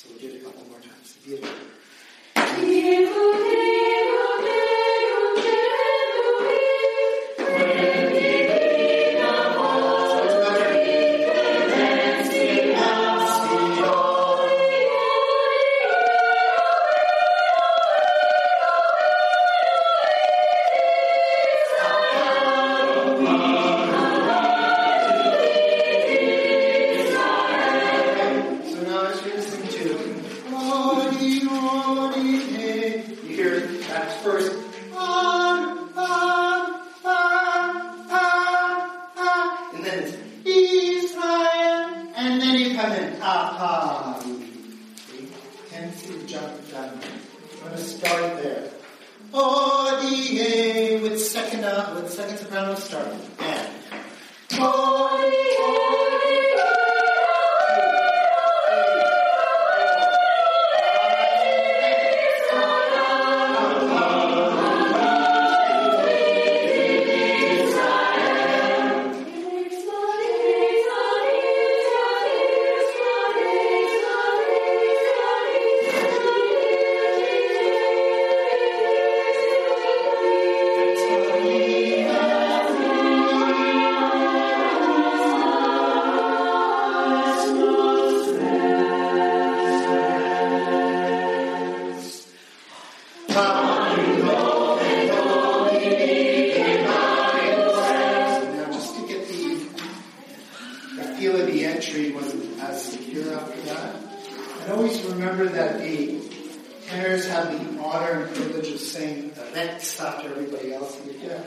So we'll do it a couple more times. Beautiful. With second uh, with second soprano starting. And feel of the entry wasn't as secure after that. And always remember that the tenors had the honor and privilege of saying the next after everybody else. And you have.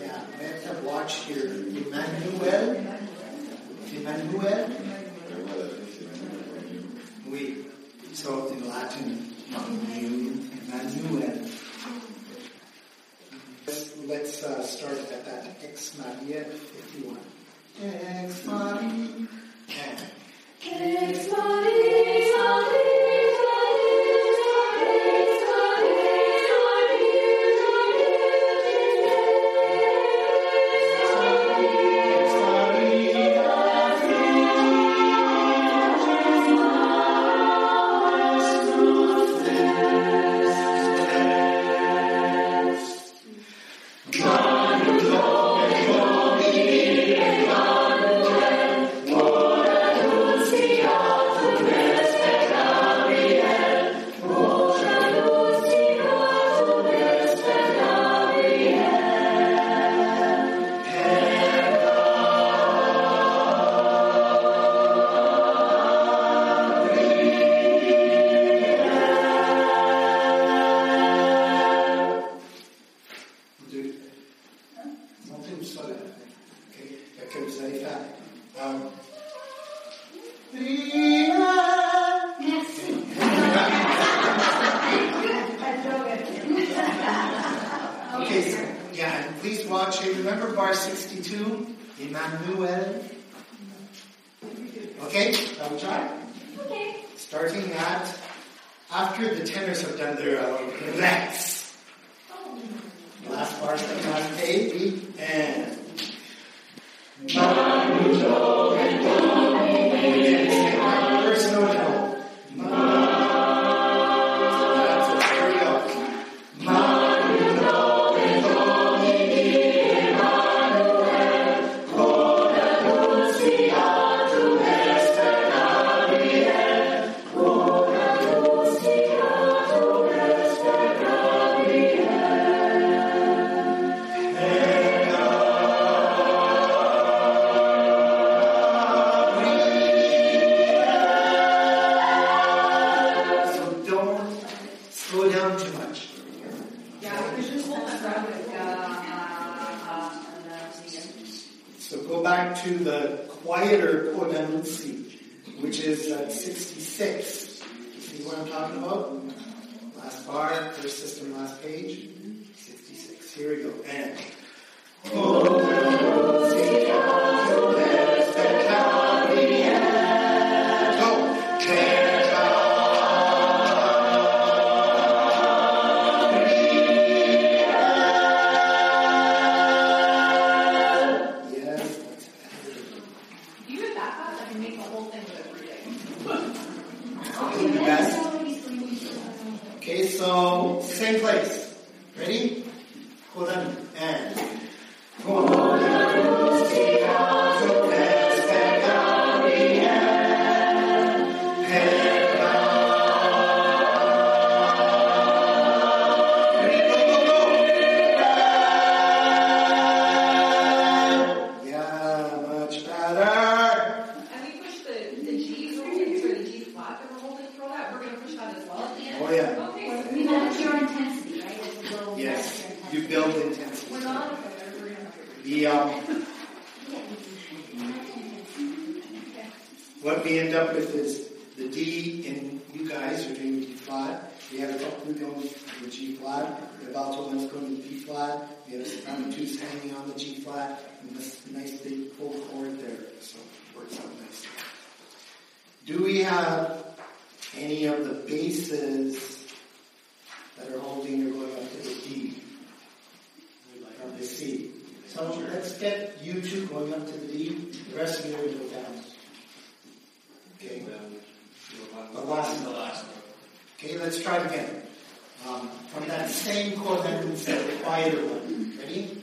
Yeah, we have to watch here. Emmanuel. Emmanuel. We. So in Latin, Emmanuel. Let's, uh, start at that Ex Maria 51. Ex Maria. Ex Okay, so, yeah, please watch it. Remember bar 62? Emmanuel. Okay, we try. Starting at after the tenors have done their uh, relax. So go back to the quieter Codanunzi, which is at 66. See what I'm talking about? Last bar, first system, last page. 66. Here we go. And. Okay, so same place. Ready? Hold on. And. What we end up with is the D in you guys are doing D flat. We have a couple going to the G flat. Have alto ones going to D flat. We have soprano twos hanging on the G flat. And this nice big full chord there. So it works out nicely. Do we have any of the basses that are holding or going up to the D? From the C. So let's get you two going up to the D. The rest of you are going to go down. Okay. The last The last one. Okay, let's try it again. Um, from that same said, the quieter one. Ready?